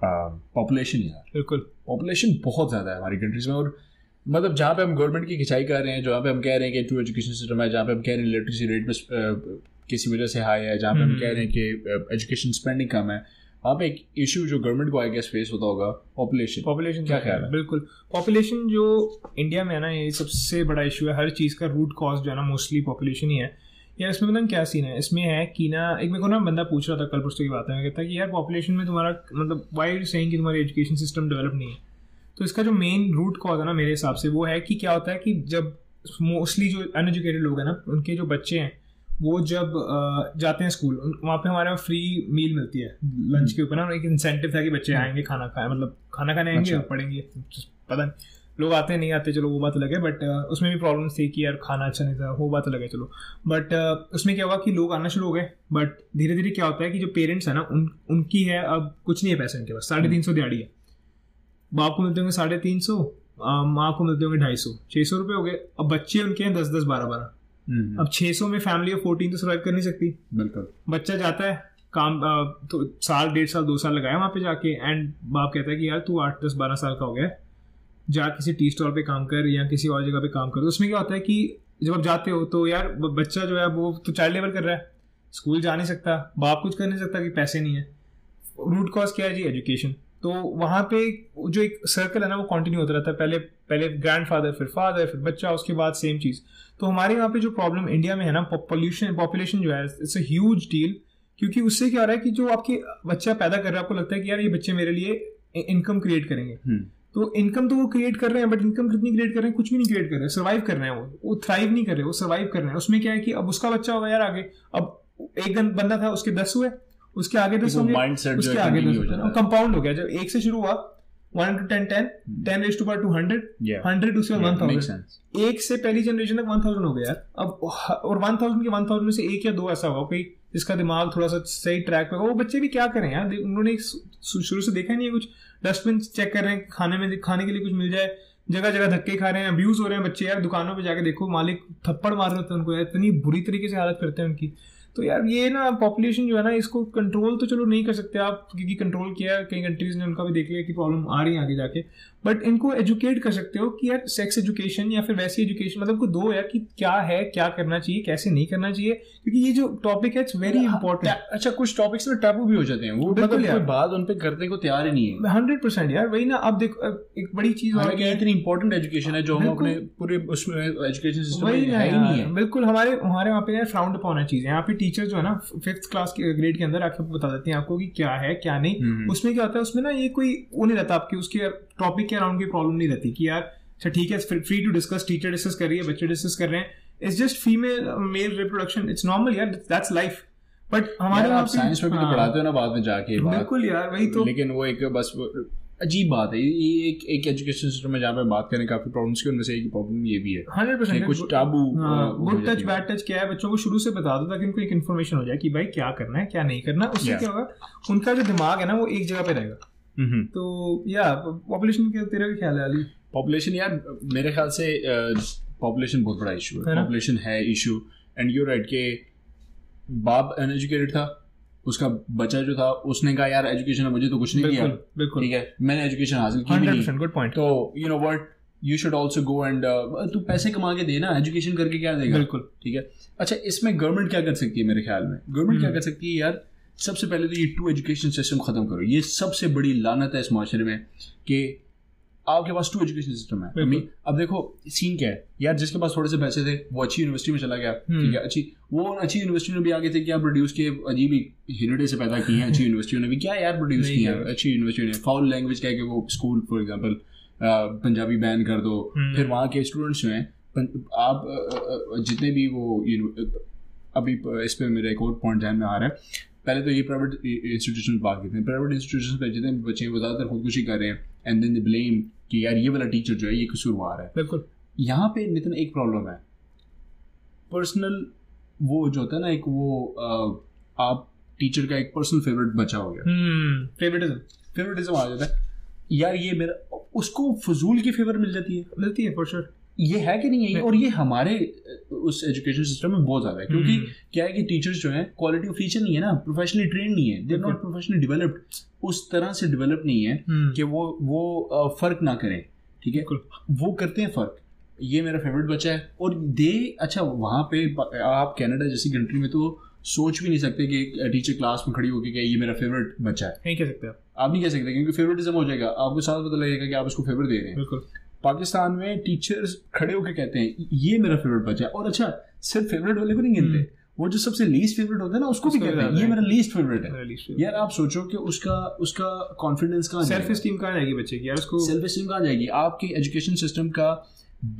पॉपुलेशन यार. बिल्कुल. पॉपुलेशन बहुत ज़्यादा है हमारी कंट्रीज़ में और मतलब जहाँ पे हम गवर्नमेंट की खिंचाई कर रहे हैं जहाँ पे हम कह रहे हैं कि टू एजुकेशन सिस्टम है जहाँ पे हम कह रहे हैं लिटरेसी रेट में किसी वजह से हाई है जहाँ पे हम हम्म। कह रहे हैं कि एजुकेशन स्पेंडिंग कम है वहाँ पे एक इशू जो गवर्नमेंट को आई गेस फेस होता होगा पॉपुलेशन पॉपुलेशन क्या ख्याल है? बिल्कुल। पॉपुलेशन जो इंडिया में है ना ये सबसे बड़ा इशू है। हर चीज़ का रूट कॉज जो है ना मोस्टली पॉपुलेशन ही है। यार इसमें मतलब क्या सीन है? इसमें है कि ना एक मेरे को ना बंदा पूछ रहा था कल परसों की बात है मैं कहता कि यार पॉपुलेशन में तुम्हारा मतलब वाई सेइंग कि तुम्हारी एजुकेशन सिस्टम डेवलप नहीं है? तो इसका जो मेन रूट कॉज है ना मेरे हिसाब से वो है कि क्या होता है कि जब मोस्टली जो अनएजुकेटेड लोग हैं ना उनके जो बच्चे हैं वो जब जाते हैं स्कूल वहाँ पे हमारे यहाँ फ्री मील मिलती है लंच के ऊपर ना एक इंसेंटिव था कि बच्चे आएँगे खाना खाए मतलब खाना खाने आएँगे अच्छा। पढ़ेंगे पता नहीं लोग आते नहीं आते चलो वो बात अलग है बट उसमें भी प्रॉब्लम थी कि यार खाना अच्छा नहीं था वो बात अलग है चलो। बट उसमें क्या हुआ कि लोग आना शुरू हो गए बट धीरे धीरे क्या होता है कि जो पेरेंट्स है ना उन उनकी है अब कुछ नहीं है पैसे उनके पास साढ़े तीन सौ दिहाड़ी है। बाप को मिलते होंगे साढ़े तीन सौ माँ को मिलते होंगे ढाई सौ। छह सौ रुपए हो गए। अब बच्चे उनके हैं दस दस बारह बारह। हम्म, अब छः सौ में फैमिली ऑफ़ फोर्टीन तो सर्वाइव कर नहीं सकती। बिल्कुल। बच्चा जाता है काम तो साल डेढ़ साल दो साल लगाया वहाँ पे जाके एंड बाप कहता है कि यार तू आठ दस बारह साल का हो गया। जा किसी टी स्टॉल पे काम कर या किसी और जगह पे काम कर। तो उसमें क्या होता है कि जब आप जाते हो तो यार बच्चा जो है वो तो चाइल्ड लेबर कर रहा है। स्कूल जा नहीं सकता बाप कुछ कर नहीं सकता कि पैसे नहीं है। रूट कॉज क्या है जी? एजुकेशन तो वहाँ पे जो एक सर्कल है ना वो कंटिन्यू होता रहता है। पहले पहले ग्रैंडफादर फिर फादर फिर बच्चा उसके बाद सेम चीज़। तो हमारे यहाँ पे जो प्रॉब्लम इंडिया में है ना पॉल्यूशन पॉपुलेशन जो है इट्स अ ह्यूज डील क्योंकि उससे क्या हो रहा है कि जो आपके बच्चा पैदा कर रहा है आपको लगता है कि यार ये बच्चे मेरे लिए इनकम क्रिएट करेंगे। हम्म, तो इनकम तो वो क्रिएट कर रहे हैं बट इनकम कितनी क्रिएट कर रहे हैं? कुछ भी नहीं क्रिएट कर रहे हैं। सर्वाइव कर रहे हैं वो। वो थ्राइव नहीं कर रहे वो सर्वाइव कर रहे हैं। उसमें क्या है कि अब उसका बच्चा होगा यार आगे। अब एक बंदा था उसके दस हुए। उसके आगे दस उसके आगे दस हो कंपाउंड हो। गया जब एक से शुरू हुआ one two ten ten ten race two two hundred hundred उसके बाद वन थाउज़ेंड एक से पहली जनरेशन तक वन थाउज़ेंड हो गया यार। अब और वन थाउज़ेंड के वन थाउज़ेंड में से एक या दो ऐसा होगा कोई जिसका दिमाग थोड़ा सा सही ट्रैक पे वो बच्चे भी क्या करें यार? उन्होंने शुरू से देखा नहीं है कुछ। डस्टबिन चेक कर रहे हैं खाने में खाने के लिए कुछ मिल जाए। जगह जगह धक्के खा रहे हैं अब्यूज हो रहे हैं बच्चे। यार दुकानों पे जाके देखो मालिक थप्पड़ मार रहे होते हैं उनको यार। इतनी बुरी तरीके से हालत करते हैं उनकी। तो यार ये ना पॉपुलेशन जो है ना इसको कंट्रोल तो चलो नहीं कर सकते आप क्योंकि कंट्रोल किया है, कई कंट्रीज़ ने उनका भी देख लिया कि प्रॉब्लम आ रही है आगे जाके। बट इनको एजुकेट कर सकते हो कि यार सेक्स एजुकेशन या फिर वैसी एजुकेशन मतलब को दो यार कि क्या है क्या करना चाहिए कैसे नहीं करना चाहिए क्योंकि ये जो टॉपिक है इट्स वेरी इंपॉर्टेंट अच्छा कुछ टॉपिक्स में टैबू भी हो जाते हैं वो बिल्कुल मतलब। कोई बात उन पे करने को तैयार ही नहीं है। हंड्रेड परसेंट यार वही ना अब देखो एक बड़ी चीज़ और इतनी इंपॉर्टेंट एजुकेशन है जो हम अपने पूरे उसमें एजुकेशन सिस्टम में है ही नहीं है। बिल्कुल हमारे हमारे वहाँ पे यार फ्राउंड अपॉन है चीज़ें यहाँ पे टीचर जो है ना फिफ्थ क्लास के ग्रेड के अंदर आके बता देते हैं आपको कि क्या है क्या नहीं। हम्म। उसमें क्या होता है उसमें ना ये कोई वो नहीं रहता आपकी उसके टॉपिक के अराउंड की प्रॉब्लम नहीं रहती कि यार अच्छा ठीक है free to discuss teacher discuss कर रही है बच्चे डिस्कस कर रहे हैं। It's just female male reproduction it's normal यार दैट्स लाइफ बट हमारे आप साइंस में भी तो हाँ, पढ़ाते हो ना बाद में जाके बिल्कुल यार वही तो। लेकिन वो एक बस अजीब बात है। ये एक एक एजुकेशन सिस्टम में जहाँ पे बात करें काफ़ी प्रॉब्लम्स की उनमें से एक प्रॉब्लम ये भी है हंड्रेड परसेंट कुछ taboo good touch bad touch क्या है? बच्चों को शुरू से बता दो ताकि उनको एक इन्फॉर्मेशन हो जाए कि भाई क्या करना है क्या नहीं करना उससे Yeah. क्या होगा? उनका जो दिमाग है ना वो एक जगह पे रहेगा। तो या पॉपुलेशन के तेरा क्या ख्याल है अली? पॉपुलेशन यार मेरे ख्याल से पॉपुलेशन बहुत बड़ा इशू है। पॉपुलेशन है इशू एंड यू राइट के बाप अनएजुकेटेड था उसका बच्चा जो था उसने कहा यार एजुकेशन मुझे तो कुछ नहीं किया बिल्कुल ठीक है? मैंने एजुकेशन हासिल की नहीं। गुड पॉइंट तो you know what you should also go and तू पैसे कमा के दे ना एजुकेशन करके क्या देगा? बिल्कुल। ठीक है? अच्छा इसमें गवर्नमेंट क्या कर सकती है मेरे ख्याल में? गवर्नमेंट क्या हम्म। कर सकती है यार? सबसे पहले तो ये टू एजुकेशन सिस्टम खत्म करो। ये सबसे बड़ी लानत है इस माशरे में कि आपके पास टू एजुकेशन सिस्टम है बिल्कुल। अब देखो सीन क्या है यार जिसके पास थोड़े से पैसे थे वो अच्छी यूनिवर्सिटी में चला गया हम्म। ठीक है अच्छी वो अच्छी यूनिवर्सिटी में भी आगे थे क्या प्रोड्यूस किए अजीब ही हिरडे से पैदा किए हैं अच्छी यूनिवर्सिटियों ने भी क्या यार प्रोड्यूस नहीं किए हैं किया। अच्छी यूनिवर्सिटी ने फाउल लैंग्वेज कह के वो school for example Punjabi ban कर दो हम्म। फिर वहाँ के स्टूडेंट्स जो हैं आप जितने भी वो अभी इस पर मेरा एक और पॉइंट ध्यान में आ रहा है पहले तो ये प्राइवेट इंस्टीट्यूशन बात करते हैं। प्राइवेट इंस्टीट्यूशन पे जितने बच्चे हैं वो ज़्यादातर खुदकुशी कर रहे हैं एंड देन दे ब्लेम कि यार ये वाला टीचर जो है ये कसूरवार है। बिल्कुल। यहाँ पे नितिन एक प्रॉब्लम है। पर्सनल वो जो होता है ना एक वो अ, आप टीचर का एक पर्सनल फेवरेट बच्चा हो गया। हम्म फेवरेटिज्म फेवरेटिज्म आ जाता है। यार ये मेरा उसको फजूल की फेवर मिल जाती है। मिलती है फॉर श्योर ये है कि नहीं है और ये हमारे उस एजुकेशन सिस्टम में बहुत ज़्यादा है क्योंकि हम्म। क्या है कि टीचर्स जो हैं क्वालिटी ऑफ़ टीचर नहीं है ना प्रोफेशनली ट्रेन नहीं है दे नॉट प्रोफेशनली डेवलप्ड उस तरह से डेवलप नहीं है कि वो वो फ़र्क ना करें ठीक है? वो करते हैं फ़र्क। ये मेरा फेवरेट बच्चा है और दे अच्छा वहाँ पे आप कनाडा जैसी कंट्री में तो सोच भी नहीं सकते कि एक टीचर क्लास में खड़ी होकर कि ये मेरा फेवरेट बच्चा है। नहीं कह सकते आप। आप नहीं कह सकते क्योंकि फेवरेटिज्म हो जाएगा। आपको साथ पता लगेगा कि आप उसको फेवरेट दे रहे हैं। बिल्कुल। पाकिस्तान में टीचर्स खड़े होकर कहते हैं ये मेरा फेवरेट बच्चा है। और अच्छा सिर्फ़ फेवरेट वाले को नहीं गिनते वो जो सबसे लीस्ट फेवरेट होता है ना उसको भी कहते हैं ये मेरा लीस्ट फेवरेट है। यार आप सोचो कि उसका उसका कॉन्फिडेंस कहाँ सेल्फ एस्टीम कहाँ जाएगी बच्चे की? यार उसको सेल्फ एस्टीम कहाँ जाएगी? आपकी एजुकेशन सिस्टम का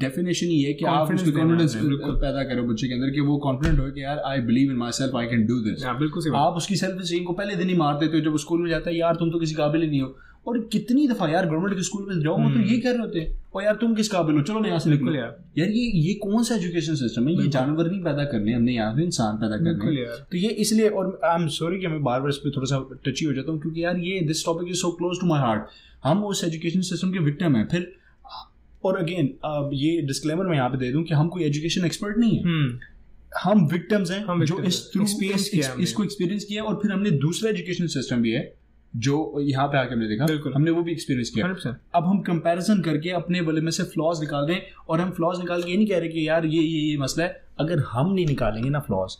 डेफिनेशन ये है कि आप कॉन्फिडेंस पैदा करो बच्चे के अंदर कि वो कॉन्फिडेंट हो कि यार I believe in myself I can do this बिल्कुल आप उसकी सेल्फ स्टीम को पहले दिन ही मार देते हो जब स्कूल में जाता है यार तुम तो किसी काबिल ही नहीं हो। और कितनी दफ़ा यार गवर्नमेंट के स्कूल में जाओ वो तो ये कह रहे होते हैं और यार तुम किस काबिल हो? चलो ना यहाँ से निकलो। यार। यार ये ये कौन सा एजुकेशन सिस्टम है? ये जानवर नहीं पैदा करने हमने यहाँ पे इंसान पैदा करने। तो ये इसलिए और आई एम सॉरी कि मैं बार बार इस पर थोड़ा सा टची हो जाता हूँ क्योंकि यार ये this topic is so close to my heart हम उस एजुकेशन सिस्टम के विक्टिम हैं। फिर और अगेन ये डिस्क्लेमर मैं यहाँ पे दे दूँ कि हम कोई एजुकेशन एक्सपर्ट नहीं है। हम्म। हम विक्टिम्स हैं हम जो इस। थ्रू किया इसको एक्सपीरियंस किया और फिर हमने दूसरा एजुकेशन सिस्टम भी है। जो यहाँ पे आके हमने देखा बिल्कुल। हमने वो भी एक्सपीरियंस किया। अब हम कंपैरिजन करके अपने वाले में से फ्लॉज निकाल रहे हैं और हम फ्लॉज निकाल के ये नहीं कह रहे कि यार ये ये ये मसला है। अगर हम नहीं निकालेंगे ना फ्लॉज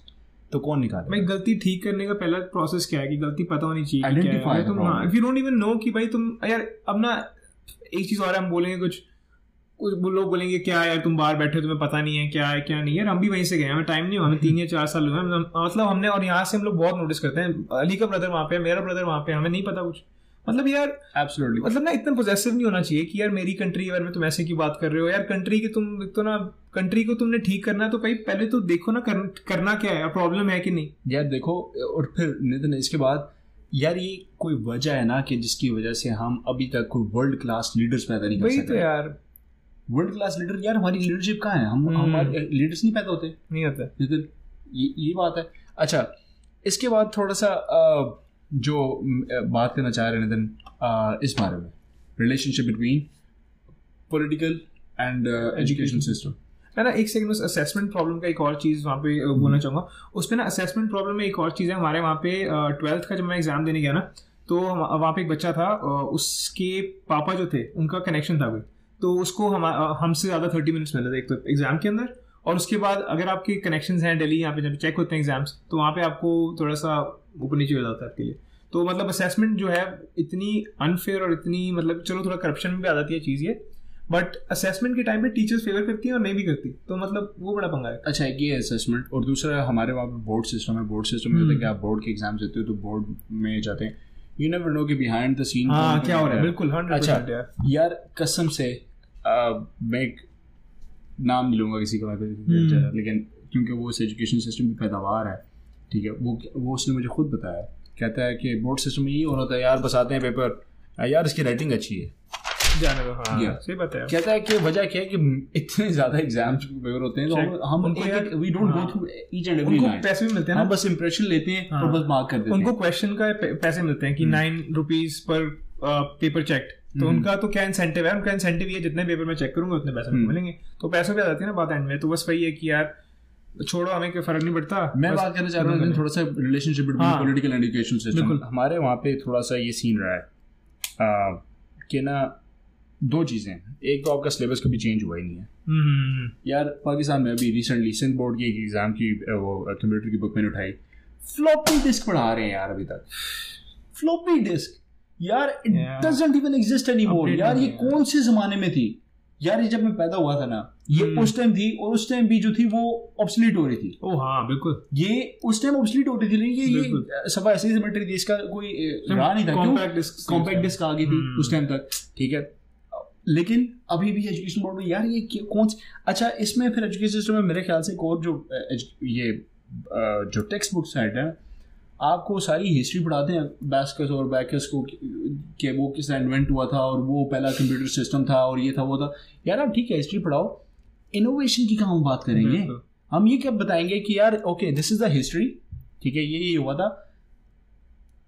तो कौन निकाल भाई गलती ठीक करने का पहला प्रोसेस क्या है कि गलती पता होनी चाहिए तुम if you don't even know कि भाई तुम यार अब ना एक चीज़ और हम बोलेंगे कुछ लोग बोलेंगे क्या यार तुम बाहर बैठे हो तुम्हें पता नहीं है क्या है क्या नहीं है? यार हम भी वहीं से गए हमें टाइम नहीं हुआ हमें तीन या चार साल हुए मतलब हमने और यहाँ से हम लोग बहुत नोटिस करते हैं। अली का ब्रदर वहाँ पे है मेरा ब्रदर वहाँ पे हमें नहीं पता कुछ। मतलब यार एब्सोल्युटली मतलब ना इतना पोजेसिव नहीं होना चाहिए कि यार मेरी कंट्री के बारे में तुम ऐसे की बात कर रहे हो? यार कंट्री की तुम तो ना कंट्री को तुमने ठीक करना है तो भाई पहले तो देखो ना कर, करना क्या है? प्रॉब्लम है कि नहीं? यार देखो और फिर नितिन इसके बाद यार ये कोई वजह है ना कि जिसकी वजह से हम अभी तक कोई वर्ल्ड क्लास लीडर्स पैदा नहीं कर वही तो यार। वर्ल्ड क्लास लीडर यार हमारी लीडरशिप कहाँ है? हम हम्म। हमारे लीडर्स नहीं पैदा होते। नहीं होते। ये ये बात है। अच्छा इसके बाद थोड़ा सा जो बात करना चाह रहे हैं नितिन इस बारे में। Relationship between political and education system मैं ना एक सेकंड उस असेसमेंट प्रॉब्लम का एक और चीज़ वहाँ पे बोलना चाहूँगा। उसमें ना असेसमेंट प्रॉब्लम में एक और चीज़ है। हमारे वहाँ पे ट्वेल्थ का जब मैं एग्ज़ाम देने गया ना तो वहाँ पे एक बच्चा था उसके पापा जो थे उनका कनेक्शन था कोई। तो उसको हम हमसे ज़्यादा थर्टी मिनट्स मिले थे एक तो एग्ज़ाम के अंदर। और उसके बाद अगर आपके कनेक्शन हैं दिल्ली यहाँ पे जब चेक होते हैं एग्ज़ाम्स तो वहाँ पे आपको थोड़ा सा ऊपर नीचे हो जाता है आपके लिए। तो मतलब असेसमेंट जो है इतनी अनफेयर और इतनी मतलब चलो थोड़ा करप्शन में भी आ जाती है चीज़ ये बट असेसमेंट के टाइम पे टीचर्स फेवर करती हैं और नहीं भी करती तो मतलब वो बड़ा पंगा है। अच्छा एक ये असेसमेंट और दूसरा हमारे वहाँ पे बोर्ड सिस्टम है। बोर्ड सिस्टम में होता है कि आप बोर्ड के एग्ज़ाम देते हो तो बोर्ड में जाते हैं। यू नेवर नो कि बिहाइंड द सीन क्या हो रहा है? बिल्कुल अच्छा यार कसम से मैं एक नाम नहीं लूँगा किसी का मैं हम्म। लेकिन क्योंकि वो उस एजुकेशन सिस्टम की पैदावार है ठीक है वो वो उसने मुझे खुद बताया। कहता है कि बोर्ड सिस्टम में ये हो रहा था यार बस आते हैं पेपर यार इसकी राइटिंग अच्छी है। जाने हाँ सही बात है। कहता है कि वजह क्या है कि इतने ज़्यादा एग्ज़ाम पेपर होते हैं तो हम उनको वी डोंट गो हाँ। थ्रू ईच एंड एवरी उनको पैसे भी मिलते हैं हम ना। बस इंप्रेशन लेते हैं हाँ। और बस मार्क कर देते उनको क्वेश्चन का पैसे मिलते हैं कि। नाइन रुपीज़ पर पेपर चेक तो हम्म। उनका तो क्या इंसेंटिव है? उनका इंसेंटिव ये जितने पेपर में चेक करूँगा उतने पैसे हम्म। मिलेंगे। तो पैसों पे आ जाती है ना बात एंड में। तो बस वही है कि यार छोड़ो हमें कोई फ़र्क नहीं पड़ता। मैं बात करना चाह रहा हूँ थोड़ा सा relationship between. Political and education system बिल्कुल। हमारे वहाँ पे थोड़ा सा ये सीन रहा है। कि ना दो चीज़ें। एक तो आपका सिलेबस कभी चेंज हुआ ही नहीं है। हम्म, यार पाकिस्तान में अभी रिसेंटली सिंध बोर्ड की एक एग्ज़ाम की वो कंप्यूटर की बुक मैंने उठाई। फ्लॉपी डिस्क पढ़ा रहे हैं यार अभी तक। फ्लॉपी डिस्क यार it. Doesn't even exist anymore Update यार ये कौन से जमाने में थी? यार ये जब मैं पैदा हुआ था ना ये हम्म। उस टाइम थी और उस टाइम भी जो थी वो ऑब्सलीट हो रही थी। ओ हाँ बिल्कुल। ये उस टाइम ऑब्सलीट होती थी लेकिन ये। ये सफ़ा ऐसी सिमेट्री थी इसका कोई रहा नहीं था। क्यों? कॉम्पैक्ट डिस्क कॉम्पैक्ट डिस्क आ गई थी हम्म। उस टाइम तक। ठीक है। लेकिन अभी भी एजुकेशन बोर्ड में यार ये कौन अच्छा इसमें फिर एजुकेशन सिस्टम में मेरे ख्याल से एक और जो ये जो टेक्स्ट बुक साइड है आपको सारी हिस्ट्री पढ़ाते हैं बैस्कस और बैकस को कि वो किस इन्वेंट हुआ था और वो पहला कंप्यूटर सिस्टम था और ये था वो था। यार आप ठीक है हिस्ट्री पढ़ाओ। इनोवेशन की कहाँ हम बात करेंगे? हम ये क्या बताएँगे कि यार okay this is the history ठीक है ये ये हुआ था।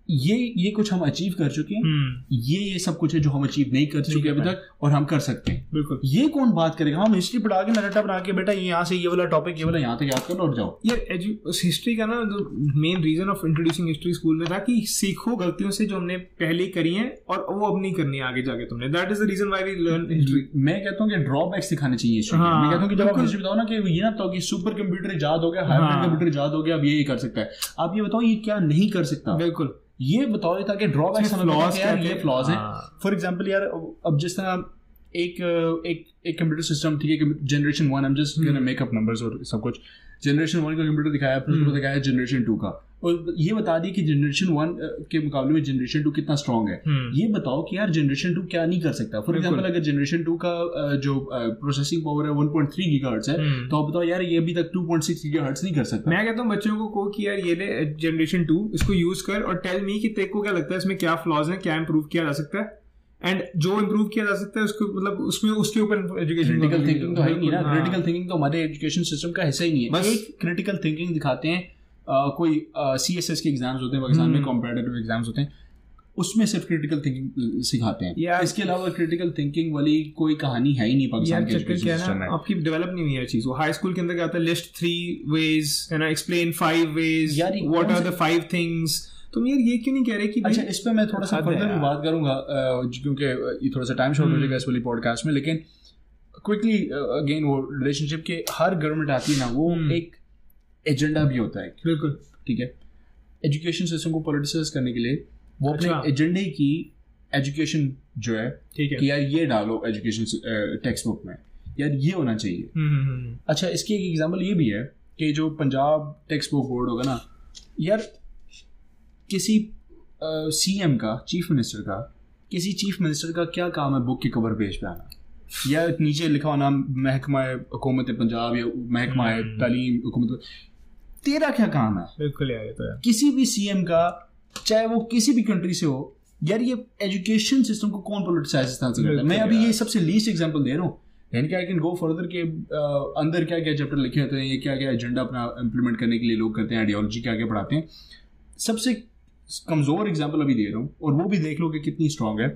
ये ये कुछ हम अचीव कर चुके हैं। हम्म। ये ये सब कुछ है जो हम अचीव नहीं कर चुके अभी तक और हम कर सकते हैं। बिल्कुल। ये कौन बात करेगा? हम हिस्ट्री पढ़ा के नरेटा बना के बेटा ये यहाँ से ये वाला टॉपिक ये वाला यहाँ तक याद कर लो और जाओ। यार हिस्ट्री का ना main reason of introducing history school में था कि सीखो गलतियों से जो हमने पहले करी है और वो अब नहीं करनी आगे जाके तुमने। That is the reason why we learn history मैं कहता हूँ कि ड्रॉबैक्स दिखाने चाहिए मैं। कहता हूँ कि जब आप हिस्ट्री बताओ ना कि ये ना कि सुपर कंप्यूटर याद हो गया हाइब्रिड। कंप्यूटर इजाद हो गया अब ये ये कर सकता है। आप ये बताओ ये क्या नहीं कर सकता? बिल्कुल। ये बताओ ताकि ड्रॉबैक्स इसमें हमें flaws बताओ कि यार ये फ्लॉज है हाँ। फॉर एग्जांपल यार अब जिस तरह एक एक एक कंप्यूटर सिस्टम ठीक है generation one M just. Make up numbers और सब कुछ जनरेशन वन का कंप्यूटर दिखाया फिर उसको हम्म। दिखाया जनरेशन टू का और ये बता दी कि जनरेशन वन के मुकाबले में जनरेशन टू कितना स्ट्रांग है। हम्म, ये बताओ कि यार जनरेशन टू क्या नहीं कर सकता। फॉर एग्ज़ाम्पल अगर जनरेशन टू का जो प्रोसेसिंग पावर है 1.3 गीगाहर्ट्ज है हम्म। तो आप बताओ यार ये अभी तक 2.6 गीगाहर्ट्ज नहीं कर सकता। मैं कहता हूँ बच्चों को को कि यार ये ले जनरेशन टू इसको यूज़ कर और टेल मी कि तेरे को क्या लगता है इसमें क्या फ्लॉज है क्या इंप्रूव किया जा सकता है? एंड जो इंप्रूव किया जा सकता है उसको मतलब उसमें उसके ऊपर एजुकेशन क्रिटिकल थिंकिंग तो है ही नहीं ना। क्रिटिकल थिंकिंग तो हमारे एजुकेशन सिस्टम का हिस्सा ही नहीं है। हाँ। बस- एक क्रिटिकल थिंकिंग दिखाते हैं। कोई सी एस एस के एग्ज़ाम्स होते हैं पाकिस्तान में हम्म। कॉम्पिटेटिव एग्ज़ाम्स होते हैं उसमें सिर्फ़ क्रिटिकल थिंकिंग सिखाते हैं यार- इसके अलावा क्रिटिकल थिंकिंग वाली कोई कहानी है ही नहीं पाकिस्तान यार के एजुकेशन क्या सिस्टम ना में आपकी डेवलप नहीं हुई है चीज़ वो हाई स्कूल के अंदर क्या आता है लिस्ट थ्री वेज है ना एक्सप्लेन फाइव वेज ये what are the five things तुम यार ये क्यों नहीं कह रहे कि अच्छा इस पे मैं थोड़ा सा फर्दर यार। बात करूँगा क्योंकि ये थोड़ा सा टाइम शॉर्ट हो हम्म। जाएगा इस वाली पॉडकास्ट में लेकिन क्विकली अगेन वो रिलेशनशिप के हर गवर्नमेंट आती है ना वो हम्म। एक एजेंडा भी होता है बिल्कुल। ठीक है? एजुकेशन सिस्टम को पोलिटिसाइज करने के लिए वो अपने अच्छा। एजेंडे की एजुकेशन जो है ठीक है। कि यार ये डालो एजुकेशन टेक्स्ट बुक में। यार ये होना चाहिए। हम्म, हम्म, हम्म, अच्छा इसकी एक एग्जांपल ये भी है कि जो पंजाब टेक्स्ट बुक बोर्ड होगा ना यार किसी सी एम का चीफ मिनिस्टर का किसी चीफ मिनिस्टर का क्या काम है बुक के कवर पेज पे आना? या नीचे लिखा होना महकमा हुकूमत पंजाब या महकमा। तालीम हुकूमत तेरा क्या काम है? बिल्कुल यार तो है। किसी भी सीएम का चाहे वो किसी भी कंट्री से हो यार ये एजुकेशन सिस्टम को कौन पोलिटिसाइज इस तरह से करता है? मैं अभी ये सबसे लीस्ट एग्जांपल दे रहा हूँ। यानी कि आई कैन गो फर्दर के अंदर क्या क्या चैप्टर लिखे होते हैं ये क्या क्या एजेंडा अपना इम्प्लीमेंट करने के लिए लोग करते हैं आइडियोलॉजी क्या क्या पढ़ाते हैं। सबसे कमज़ोर एग्ज़ाम्पल अभी दे रहा हूँ और वो भी देख लो कि कितनी स्ट्रांग है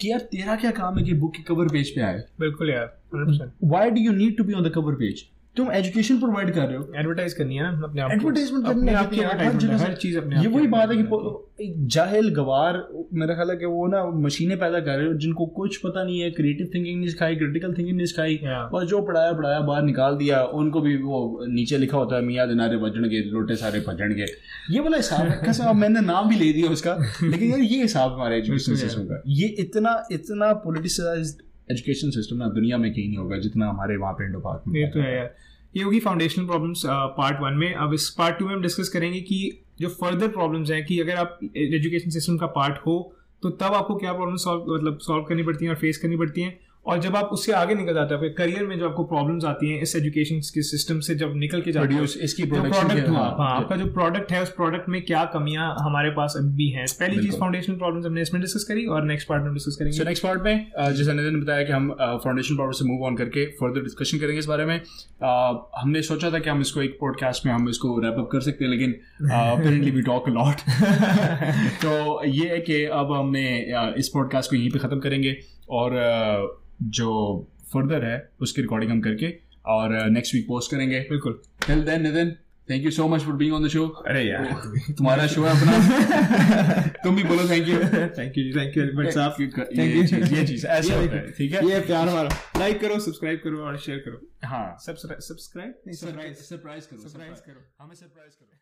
कि यार तेरा क्या काम है कि बुक के कवर पेज पे आए? बिल्कुल यार why do you need to be on the cover page तुम एजुकेशन प्रोवाइड कर रहे हो। एडवर्टाइज करनी है ना अपने आप को। एडवर्टाइजमेंट करने आप की की हर जगह हर चीज़ अपने ये वही बात है कि एक जाहिल गवार मेरा ख्याल है कि वो ना मशीनें पैदा कर रहे हो जिनको कुछ पता नहीं है क्रिएटिव थिंकिंग नहीं सिखाई क्रिटिकल थिंकिंग नहीं सिखाई और जो पढ़ाया पढ़ाया बाहर निकाल दिया उनको भी वो नीचे लिखा होता है मियाँ दिनारे बजणगे लोटे सारे भजणगे ये वाला हिसाब है कैसे अब मैंने नाम भी ले दिया उसका लेकिन यार ये हिसाब हमारे एजुकेशन सिस्टम का ये इतना इतना पोलिटिसाइज एजुकेशन सिस्टम ना दुनिया में कहीं नहीं होगा जितना हमारे वहाँ पे इंडो पार्क में ये तो है यार। ये होगी फाउंडेशनल प्रॉब्लम्स पार्ट वन में। अब इस पार्ट टू में हम डिस्कस करेंगे कि जो फर्दर प्रॉब्लम्स हैं कि अगर आप एजुकेशन सिस्टम का पार्ट हो तो तब आपको क्या प्रॉब्लम सॉल्व मतलब सॉल्व करनी पड़ती हैं और फेस करनी पड़ती हैं। और जब आप उससे आगे निकल जाते हैं करियर में जो आपको प्रॉब्लम्स आती हैं इस एजुकेशन के सिस्टम से जब निकल के जाते हैं इसकी प्रोडक्ट हुआ हाँ आपका जो प्रोडक्ट है उस प्रोडक्ट में क्या कमियाँ हमारे पास अभी भी हैं? पहली चीज़ फाउंडेशन प्रॉब्लम्स हमने इसमें डिस्कस करी और नेक्स्ट पार्ट में डिस्कस करेंगे। नेक्स्ट पार्ट में uh, जैसा नितिन ने बताया कि हम फाउंडेशन पावर से मूव ऑन करके फर्दर डिस्कशन करेंगे इस बारे में। Uh, हमने सोचा था कि हम इसको एक पॉडकास्ट में हम इसको रैप अप कर सकते हैं लेकिन अपेरेंटली वी टॉक लॉट तो ये है कि अब हमने uh, इस पॉडकास्ट को यहीं पे ख़त्म करेंगे। और जो फर्दर है उसकी रिकॉर्डिंग हम करके और नेक्स्ट वीक पोस्ट करेंगे। बिल्कुल। Till then Nitin thank you so much for being on the show अरे यार। तुम्हारा शो है अपना। तुम भी बोलो thank you thank you thank you much साहब। ये ये ये चीज़ ऐसे होता है ठीक है? ये प्यार हमारा लाइक करो सब्सक्राइब करो और शेयर करो। हाँ। सब्सक्राइब नहीं सरप्राइज़ सरप्राइज़ करो सरप्राइज़ करो। हमें सरप्राइज़ करो।